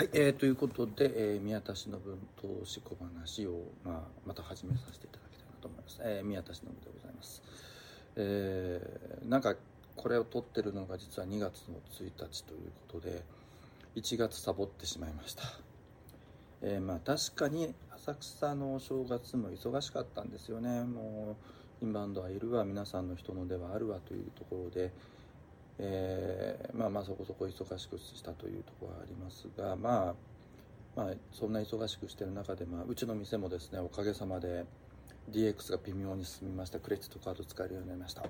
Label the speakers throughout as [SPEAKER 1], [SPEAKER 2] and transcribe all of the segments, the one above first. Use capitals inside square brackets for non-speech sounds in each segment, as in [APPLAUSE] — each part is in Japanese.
[SPEAKER 1] はい、えー、ということで、えー、宮田忍投資小話を、まあ、また始めさせていただきたいなと思います、えー、宮田忍でございます、えー、なんかこれを撮ってるのが実は2月の1日ということで1月サボってしまいました、えー、まあ確かに浅草のお正月も忙しかったんですよね。もうインバウンドはいるわ皆さんの人のではあるわというところでえー、まあまあそこそこ忙しくしたというところはありますが、まあ、まあそんな忙しくしてる中で、まあ、うちの店もですねおかげさまで DX が微妙に進みました。クレジットカード使えるようになりました、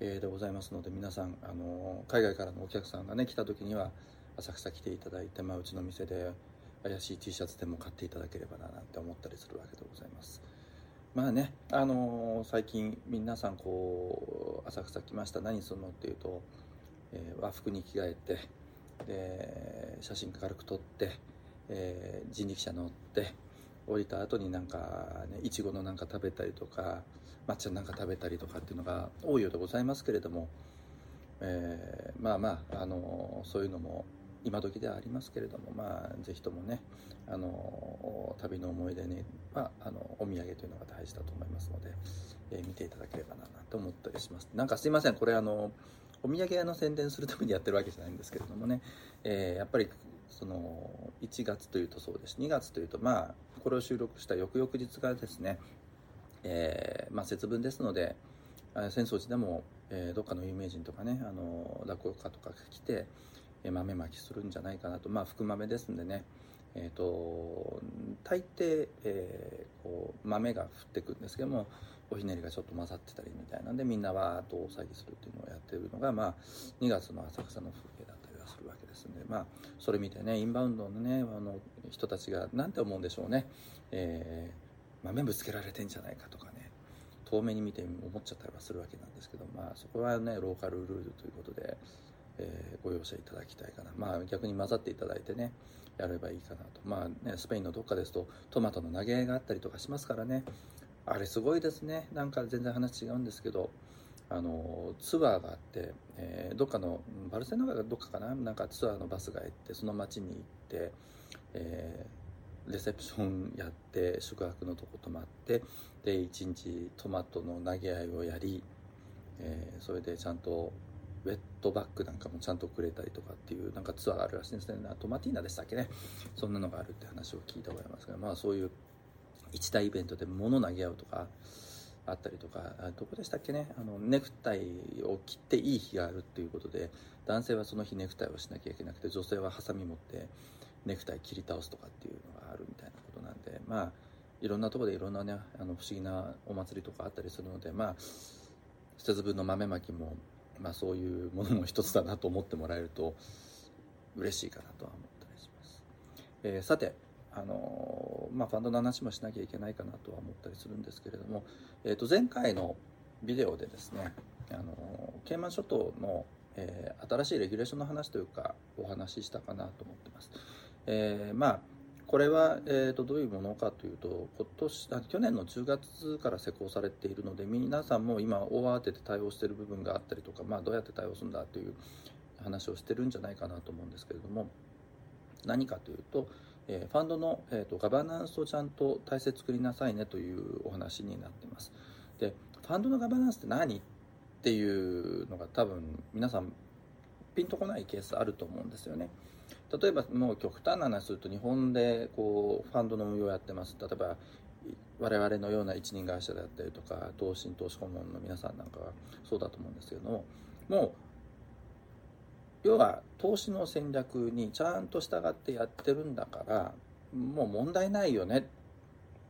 [SPEAKER 1] えー、でございますので皆さんあの海外からのお客さんがね来た時には浅草来ていただいて、まあ、うちの店で怪しい T シャツでも買っていただければななんて思ったりするわけでございます。まあね、あのー、最近皆さんこう浅草来ました。何するのっていうと、えー、和服に着替えてで写真軽く撮って、えー、人力車乗って降りた後になんかねいちごのなんか食べたりとか抹茶なんか食べたりとかっていうのが多いようでございますけれども、えー、まあまあ、あのそういうのも今時ではありますけれども、まあ、ぜひともね、あの旅の思い出にはあのお土産というのが大事だと思いますので、えー、見ていただければなと思ったりします。なんかすいませんこれあのお土産屋の宣伝するためにやってるわけじゃないんですけれどもね、えー、やっぱりその1月というとそうです。2月というとまあこれを収録した翌々日がですね、えー、まあ、節分ですので浅草寺でも、えー、どっかの有名人とかねあの落語家とか来て豆まきするんじゃないかなと。まあ福豆ですんでね。えーと、大抵、えー、こう豆が降ってくんですけどもおひねりがちょっと混ざってたりみたいなんでみんなわーっと大騒ぎするっていうのをやってるのが、まあ、2月の浅草の風景だったりはするわけですんで、まあ、それ見てねインバウンドのねあの人たちが何て思うんでしょうね、えー、豆ぶつけられてんじゃないかとかね。遠目に見て思っちゃったりはするわけなんですけど、まあ、そこはねローカルルールということで。えー、ご容赦いただきたいかな。まあ逆に混ざっていただいてねやればいいかなと。まあねスペインのどっかですとトマトの投げ合いがあったりとかしますからね。あれすごいですね。なんか全然話違うんですけどあのツアーがあって、えー、どっかのバルセロナがどっかかな？なんかツアーのバスが行ってその町に行って、えー、レセプションやって宿泊のとこ泊まってで一日トマトの投げ合いをやり、えー、それでちゃんとトバッグなんかもちゃんとくれたりとかっていうなんかツアーがあるらしいんですね。トマティーナでしたっけね。そんなのがあるって話を聞いたことありますがまあそういう一大イベントで物投げ合うとかあったりとかどこでしたっけね。あのネクタイを切っていい日があるっていうことで男性はその日ネクタイをしなきゃいけなくて女性はハサミ持ってネクタイ切り倒すとかっていうのがあるみたいなことなんでまあいろんなところでいろんなねあの不思議なお祭りとかあったりするのでまあ節分の豆まきもまあ、そういうものも一つだなと思ってもらえると嬉しいかなとは思ったりします。えー、さてあのまあ、ファンドの話もしなきゃいけないかなとは思ったりするんですけれども、えー、と前回のビデオでですねあのケイマン諸島の、えー、新しいレギュレーションの話というかお話ししたかなと思ってます。えー、まあこれは、えーと、どういうものかというと今年あ去年の10月から施行されているので皆さんも今大慌てで対応している部分があったりとか、まあ、どうやって対応するんだという話をしてるんじゃないかなと思うんですけれども何かというと、えー、ファンドの、えーと、ガバナンスをちゃんと体制作りなさいねというお話になっています。でファンドのガバナンスって何っていうのが多分皆さんピンとこないケースあると思うんですよね。例えばもう極端な話すると日本でこうファンドの運用をやってます。例えば我々のような一人会社であったりとか投信投資顧問の皆さんなんかはそうだと思うんですけども。もう要は投資の戦略にちゃんと従ってやってるんだからもう問題ないよね。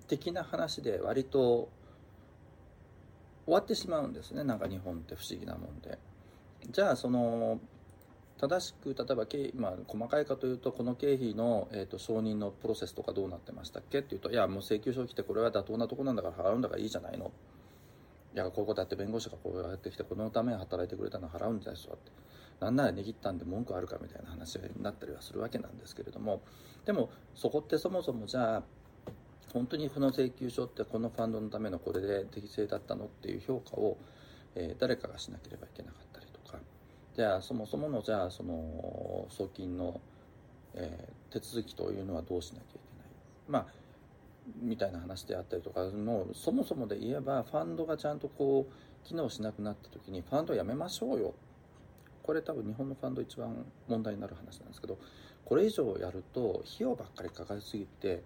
[SPEAKER 1] 的な話で割と終わってしまうんですね。なんか日本って不思議なもんで。じゃあその正しく例えば経まあ、細かいかというとこの経費の、えーと、承認のプロセスとかどうなってましたっけ？っていうといやもう請求書来てこれは妥当なとこなんだから払うんだからいいじゃないの。いやこういうことだって弁護士がこうやってきてこのために働いてくれたの払うんですよって。なんなら握ったんで文句あるかみたいな話になったりはするわけなんですけれども。でもそこってそもそもじゃあ本当にこの請求書ってこのファンドのためのこれで適正だったのっていう評価を、えー、誰かがしなければいけなかった。じゃあそもそものじゃあその送金の、えー、手続きというのはどうしなきゃいけない？まあみたいな話であったりとかもうそもそもで言えばファンドがちゃんとこう機能しなくなった時にファンドやめましょうよ。これ多分日本のファンド一番問題になる話なんですけどこれ以上やると費用ばっかりかかりすぎて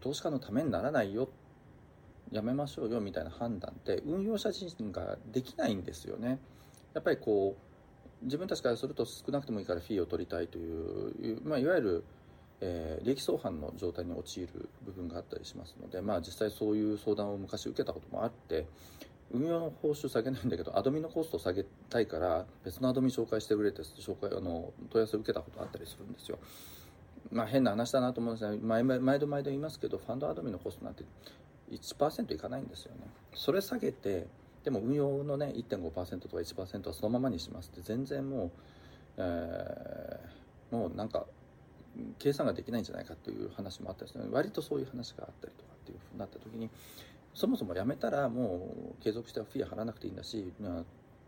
[SPEAKER 1] 投資家のためにならないよ。やめましょうよみたいな判断って運用者自身ができないんですよね。やっぱりこう自分たちからすると少なくてもいいからフィーを取りたいという、まあ、いわゆる、えー、利益相反の状態に陥る部分があったりしますので、まあ、実際そういう相談を昔受けたこともあって運用の報酬下げないんだけどアドミのコストを下げたいから別のアドミ紹介してくれて紹介あの問い合わせを受けたことあったりするんですよ。まあ変な話だなと思うんですが毎毎度毎度言いますけどファンドアドミのコストなんて1%いかないんですよね。それ下げてでも運用のね1.5%とか1%はそのままにしますって全然もう、えー、もうなんか計算ができないんじゃないかという話もあったりする。割とそういう話があったりとかっていうふうになった時にそもそもやめたらもう継続してフィー払わなくていいんだし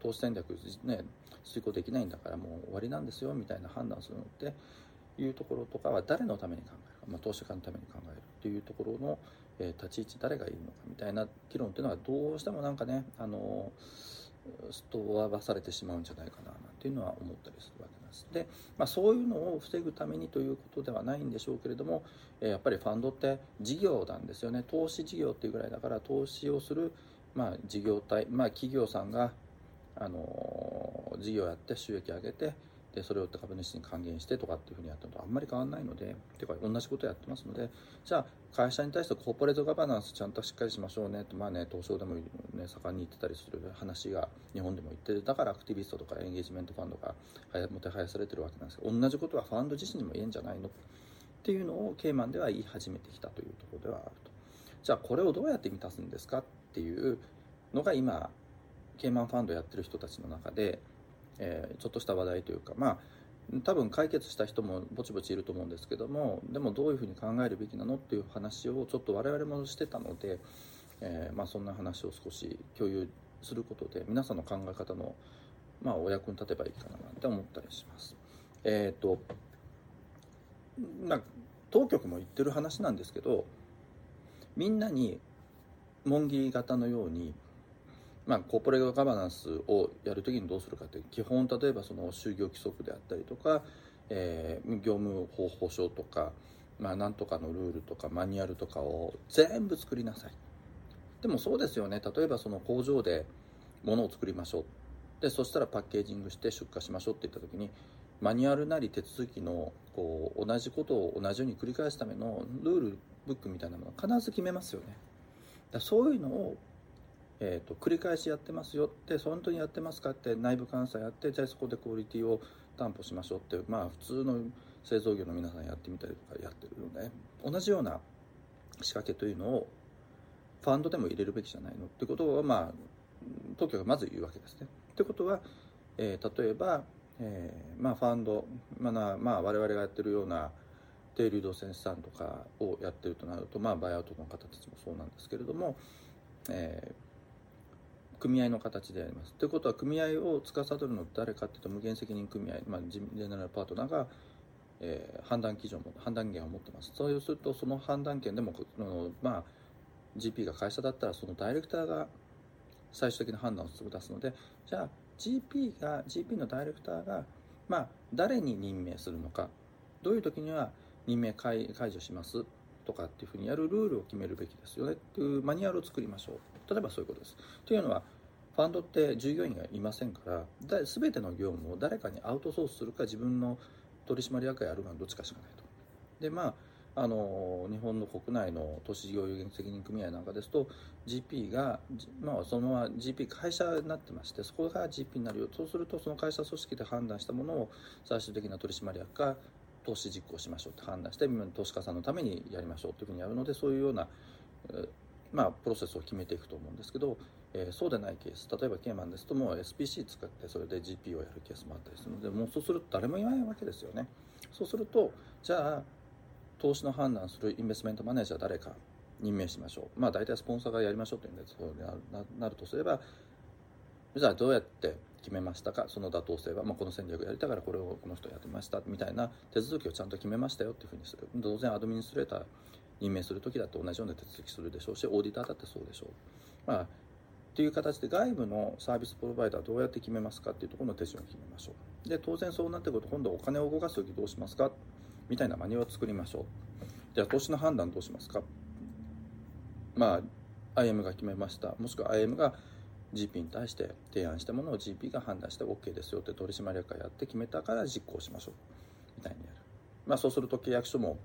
[SPEAKER 1] 投資戦略ね遂行できないんだからもう終わりなんですよみたいな判断するのっていうところとかは誰のために考えるか、まあ、投資家のために考えるっていうところの、えー、立ち位置誰がいるのかみたいな議論っていうのはどうしてもなんかねあのすっ飛ばされてしまうんじゃないかななんていうのは思ったりするわけです。で、まあ、そういうのを防ぐためにということではないんでしょうけれども、え、やっぱりファンドって事業なんですよね投資事業っていうぐらいだから投資をする、まあ、事業体、まあ、企業さんがあの事業やって収益上げてでそれを株主に還元してとかっていうふうにやったのとあんまり変わらないのでていうか同じことやってますのでじゃあ会社に対してコーポレートガバナンスちゃんとしっかりしましょうねとまあね東証でも、ね、盛んに言ってたりする話が日本でも言ってる。だからアクティビストとかエンゲージメントファンドがもてはやされてるわけなんですけど同じことはファンド自身にも言えんじゃないのっていうのをケイマンでは言い始めてきたというところではあると。じゃあこれをどうやって満たすんですかっていうのが今ケイマンファンドやってる人たちの中でえー、ちょっとした話題というかまあ多分解決した人もぼちぼちいると思うんですけどもでもどういうふうに考えるべきなのっていう話をちょっと我々もしてたので、えー、まあ、そんな話を少し共有することで皆さんの考え方の、まあ、お役に立てばいいかななんて思ったりします。えっ、ー、とま、当局も言ってる話なんですけどみんなに門切り型のようにまあ、コーポレートガバナンスをやるときにどうするかって基本例えばその就業規則であったりとか、えー、業務方法保証とか、まあ、なんとかのルールとかマニュアルとかを全部作りなさい。でもそうですよね。例えばその工場で物を作りましょう。でそしたらパッケージングして出荷しましょうって言った時にマニュアルなり手続きのこう同じことを同じように繰り返すためのルールブックみたいなものは必ず決めますよね。だそういうのをえーと、繰り返しやってますよって本当にやってますかって内部監査やってじゃあそこでクオリティを担保しましょうってまあ普通の製造業の皆さんやってみたりとかやってるので同じような仕掛けというのをファンドでも入れるべきじゃないのってことはまあ当局がまず言うわけですね。ってことは、えー、例えば、えー、まあ、ファンド、まあ、まあ我々がやってるような低流動性資産とかをやってるとなると、まあ、バイアウトの方たちもそうなんですけれども、えー組合の形であります。ということは組合を司るのは誰かというと無限責任組合、まあ、ジェネラルパートナーが、えー、判断基準も判断権を持ってます。そうするとその判断権でもまあ GP が会社だったらそのダイレクターが最終的な判断を出すのでじゃあ GP が GP のダイレクターがまあ誰に任命するのかどういう時には任命解除しますとかっていうふうにやるルールを決めるべきですよねっていうマニュアルを作りましょう例えばそういうことです。というのはファンドって従業員がいませんから全ての業務を誰かにアウトソースするか自分の取締役がやるのはどっちかしかないと。でまああの日本の国内の都市事業有限責任組合なんかですと GP が、まあ、そのまま GP 会社になってましてそこが GP になるよ。そうするとその会社組織で判断したものを最終的な取締役が投資実行しましょうって判断して投資家さんのためにやりましょうというふうにやるのでそういうような、まあ、プロセスを決めていくと思うんですけど、えー、そうでないケース例えばケーマンですともう SPC 使ってそれで GP をやるケースもあったりするのでもうそうすると誰も言わないわけですよね。そうするとじゃあ投資の判断するインベストメントマネージャー誰か任命しましょう。まあ大体スポンサーがやりましょうというんでそうななるとすればじゃあどうやって決めましたか？その妥当性は、まあ、この戦略やりたからこれをこの人やってました。みたいな手続きをちゃんと決めましたよっていうふうにする。当然アドミニストレーター任命する時だって同じような手続きするでしょうしオーディターだってそうでしょう。まあっていう形で外部のサービスプロバイダーどうやって決めますかっていうところの手順を決めましょう。で当然そうなってくると今度お金を動かす時どうしますか？みたいなマニュアルを作りましょう。じゃあ投資の判断どうしますか？まあ IM が決めました。もしくは IM が GP に対して提案したものを GP が判断して OK ですよって取締役会やって決めたから実行しましょう。みたいにやる。まあそうすると契約書も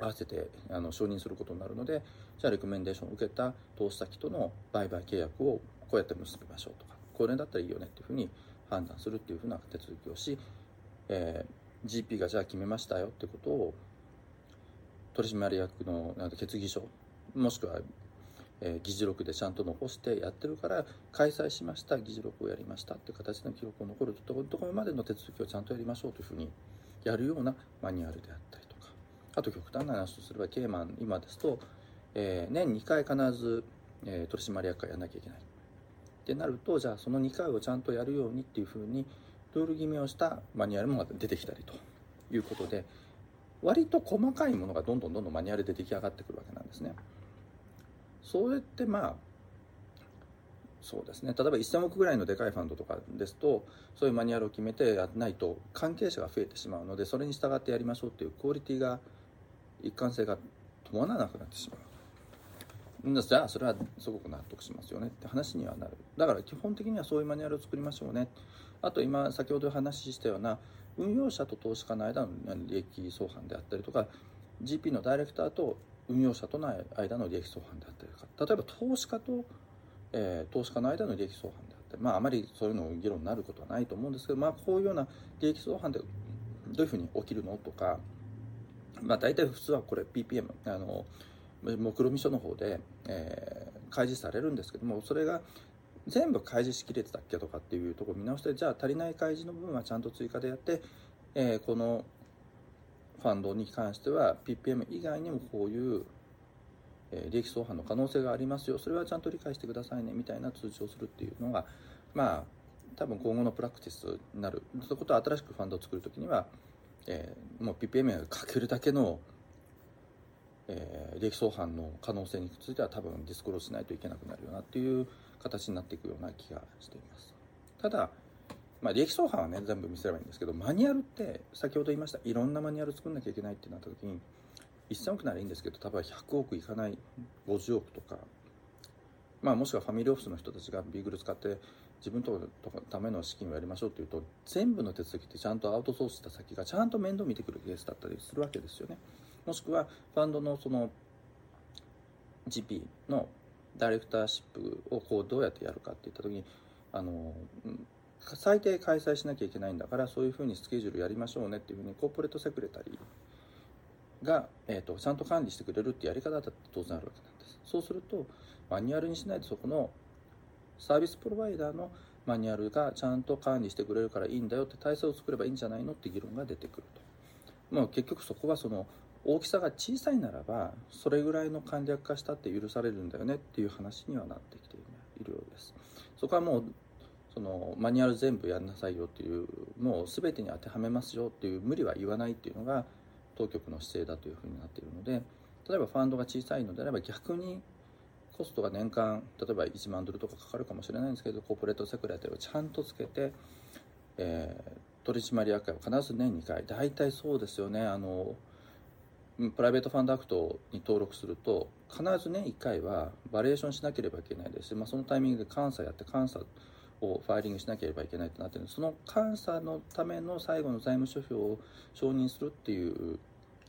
[SPEAKER 1] 合わせてあの承認することになるのでじゃあレコメンデーションを受けた投資先との売買契約をこうやって結びましょうとかこれだったらいいよねっていうふうに判断するっていうふうな手続きをし、えー、GP がじゃあ決めましたよってことを取締役のなん決議書もしくは、えー、議事録でちゃんと残してやってるから開催しました議事録をやりましたっていう形の記録を残るところまでの手続きをちゃんとやりましょうというふうにやるようなマニュアルであったりあと極端な話とすればケーマン今ですと、えー、年2回必ず、えー、取締役会やらなきゃいけない。ってなるとじゃあその2回をちゃんとやるようにっていうふうにルール決めをしたマニュアルも出てきたりと。いうことで割と細かいものがどんどんどんどんマニュアルで出来上がってくるわけなんですね。それってまあそうですね。例えば1000億ぐらいのでかいファンドとかですとそういうマニュアルを決めてやらないと関係者が増えてしまうのでそれに従ってやりましょうっていうクオリティが一貫性が伴わなくなってしまう。じゃあそれはすごく納得しますよねって話にはなるだから基本的にはそういうマニュアルを作りましょうねあと今先ほど話したような運用者と投資家の間の利益相反であったりとか GP のダイレクターと運用者との間の利益相反であったりとか例えば投資家と、えー、投資家の間の利益相反であったりまああまりそういうのを議論になることはないと思うんですけどまあこういうような利益相反でどういうふうに起きるのとかまあ大体普通はこれ PPM あの目論見書の方で、えー、開示されるんですけどもそれが全部開示しきれてたっけとかっていうところを見直してじゃあ足りない開示の部分はちゃんと追加でやって、えー、このファンドに関しては PPM 以外にもこういう、利益相反の可能性がありますよ。それはちゃんと理解してくださいねみたいな通知をするっていうのがまあ多分今後のプラクティスになる。そういうことは新しくファンドを作る時には、えー、もう PPM がかけるだけのえー、利益相反の可能性については多分ディスクローしないといけなくなるよなっていう形になっていくような気がしています。ただ、まあ、利益相反はね全部見せればいいんですけどマニュアルって先ほど言いましたいろんなマニュアル作んなきゃいけないってなった時に1000億ならいいんですけど多分100億いかない50億とかまあもしくはファミリーオフィスの人たちがビーグル使って自分とかための資金をやりましょうっていうと全部の手続きってちゃんとアウトソースした先がちゃんと面倒見てくるケースだったりするわけですよね。もしくはファンドのその GP のダイレクターシップをこうどうやってやるかっていった時にあの最低開催しなきゃいけないんだからそういうふうにスケジュールやりましょうねっていうふうにコーポレートセクレタリーが、えーと、ちゃんと管理してくれるってやり方だって当然あるわけなんですそうするとマニュアルにしないとそこのサービスプロバイダーのマニュアルがちゃんと管理してくれるからいいんだよって体制を作ればいいんじゃないのって議論が出てくると。もう結局そこはその大きさが小さいならばそれぐらいの簡略化したって許されるんだよねっていう話にはなってきているようですそこはもうそのマニュアル全部やんなさいよっていうもう全てに当てはめますよっていう無理は言わないっていうのが当局の姿勢だというふうになっているので例えばファンドが小さいのであれば逆にコストが年間例えば1万ドルとかかかるかもしれないんですけどコーポレートセクレタリーをちゃんとつけて、えー、取締役会は必ず年2回。大体そうですよね。あのプライベートファンドアクトに登録すると必ず年1回はバリュエーションしなければいけないです。し、まあ、そのタイミングで監査やって監査をファイリングしなければいけないとなってるその監査のための最後の財務諸表を承認するっていう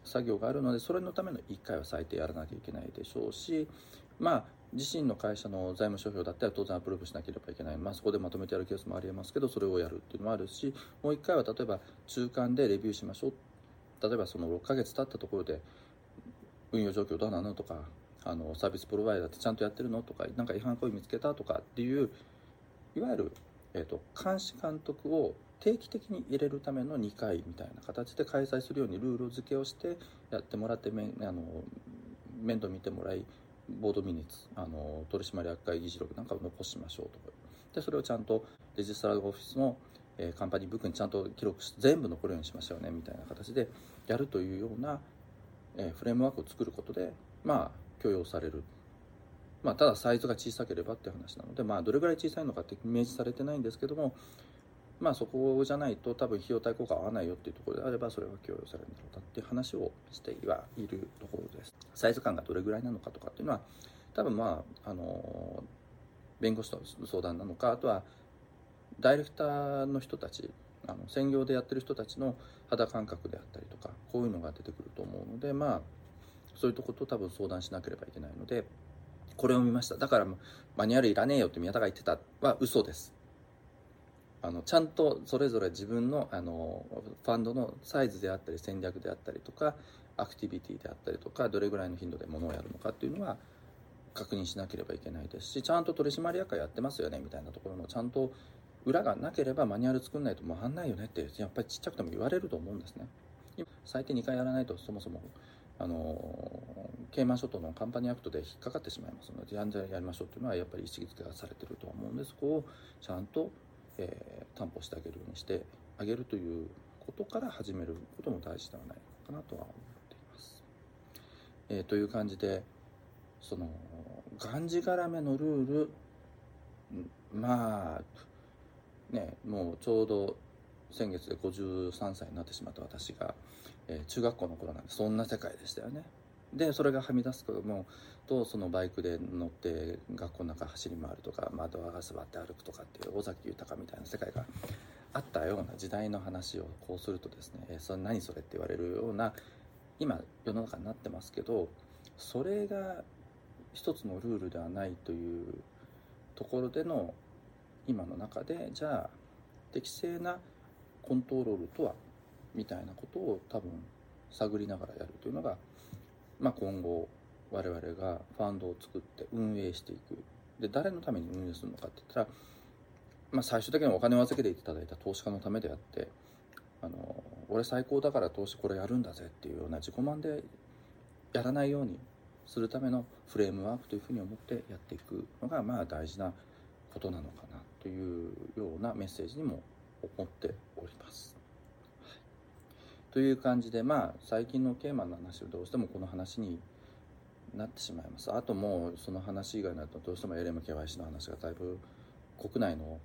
[SPEAKER 1] 作業があるのでそれのための1回は最低やらなきゃいけないでしょうしまあ自身の会社の財務諸表だったら当然アプローブしなければいけない、まあ、そこでまとめてやるケースもありえますけどそれをやるっていうのもあるしもう1回は例えば中間でレビューしましょう。例えばその6ヶ月経ったところで運用状況どうなのとかあのサービスプロバイダーってちゃんとやってるのとか何か違反行為見つけたとかっていういわゆる、えーと、監視監督を定期的に入れるための2回みたいな形で開催するようにルール付けをしてやってもらってめあの面倒見てもらいボードミニッツあの取締役会議事録なんかを残しましょうとか。でそれをちゃんとレジストラードオフィスの、えー、カンパニーブックにちゃんと記録して全部残るようにしましょうねみたいな形でやるというような、えー、フレームワークを作ることでまあ許容される。まあ、ただサイズが小さければって話なので、まあ、どれぐらい小さいのかって明示されてないんですけども、まあ、そこじゃないと多分費用対効果合わないよっていうところであればそれは許容されるんだろうかっていう話をしてはいるところです。サイズ感がどれぐらいなのかとかっていうのは多分まああの弁護士との相談なのかあとはダイレクターの人たちあの専業でやってる人たちの肌感覚であったりとかこういうのが出てくると思うのでまあそういうとこと多分相談しなければいけないのでこれを見ました。だからマニュアルいらねえよって宮田が言ってたは嘘です。あのちゃんとそれぞれ自分のあのファンドのサイズであったり戦略であったりとかアクティビティであったりとかどれぐらいの頻度でものをやるのかっていうのは確認しなければいけないですしちゃんと取締役会やってますよねみたいなところのちゃんと裏がなければマニュアル作んないと回んないよねってやっぱりちっちゃくても言われると思うんですね。最低2回やらないとそもそもあのケイマン諸島のカンパニーアクトで引っかかってしまいますのでやんじゃやりましょうというのはやっぱり意識づけがされてると思うんでそこをちゃんとえー、担保してあげるようにしてあげるということから始めることも大事ではないのかなとは思っています。えー、という感じでそのがんじがらめのルールまあねもうちょうど先月で53歳になってしまった私が、えー、中学校の頃なんでそんな世界でしたよね。でそれがはみ出すこともとそのバイクで乗って学校の中走り回るとか窓ガ座って歩くとかっていう尾崎豊みたいな世界があったような時代の話をこうするとですね「えそれ何それ?」って言われるような今世の中になってますけどそれが一つのルールではないというところでの今の中でじゃあ適正なコントロールとは？みたいなことを多分探りながらやるというのがまあ、今後我々がファンドを作って運営していくで誰のために運営するのかって言ったら、まあ、最終的にはお金を預けていただいた投資家のためであってあの俺最高だから投資これやるんだぜっていうような自己満でやらないようにするためのフレームワークというふうに思ってやっていくのがまあ大事なことなのかなというようなメッセージにも思っております。という感じでまあ最近のケーマの話をどうしてもこの話になってしまいます。あともうその話以外になるとどうしても LMKYC の話がだいぶ国内の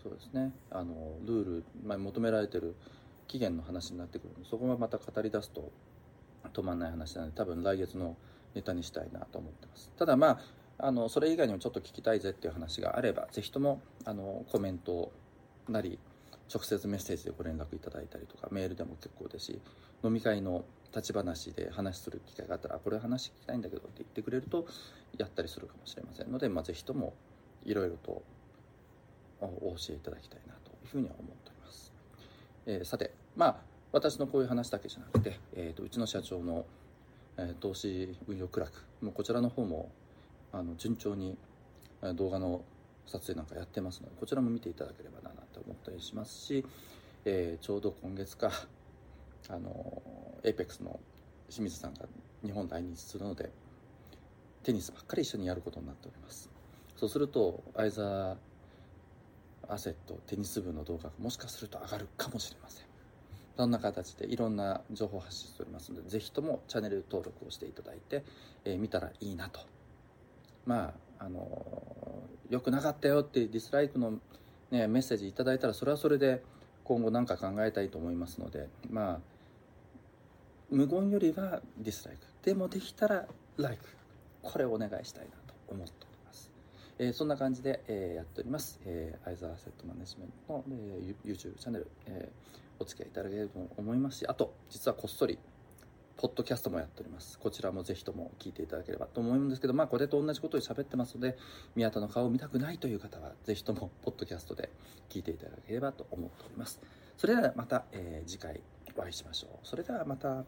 [SPEAKER 1] そうですね。あのルール、まあ、求められてる期限の話になってくるのでそこがまた語り出すと止まんない話なので多分来月のネタにしたいなと思ってます。ただまああのそれ以外にもちょっと聞きたいぜっていう話があれば是非ともあのコメントなり直接メッセージでご連絡いただいたりとかメールでも結構ですし飲み会の立ち話で話する機会があったらこれ話聞きたいんだけどって言ってくれるとやったりするかもしれませんので、まあ、ぜひともいろいろとお教えいただきたいなというふうには思っております、えー、さてまあ私のこういう話だけじゃなくて、えーと、うちの社長の、えー、投資運用苦楽もうこちらの方もあの順調に動画の撮影なんかやってますのでこちらも見ていただければななと思ったりしますし、えー、ちょうど今月かあのエイペックスの清水さんが日本来日するのでテニスばっかり一緒にやることになっております。そうすると相沢アセットテニス部の動画がもしかすると上がるかもしれません。そんな形でいろんな情報発信しておりますのでぜひともチャンネル登録をしていただいて、えー、見たらいいなと。まああの良くなかったよってディスライクのね、メッセージいただいたらそれはそれで今後何か考えたいと思いますのでまあ無言よりはディスライク。でもできたらライク。これをお願いしたいなと思っております、えー、そんな感じで、えー、やっております、えー、アイザーセットマネジメントの、えー、YouTube チャンネル、えー、お付き合いいただければと思いますしあと実はこっそりポッドキャストもやっております。こちらもぜひとも聞いていただければと思うんですけど、まあ、これと同じことを喋ってますので、宮田の顔を見たくないという方は、ぜひとも [LAUGHS] ポッドキャストで聞いていただければと思っております。それではまた、えー、次回お会いしましょう。それではまた。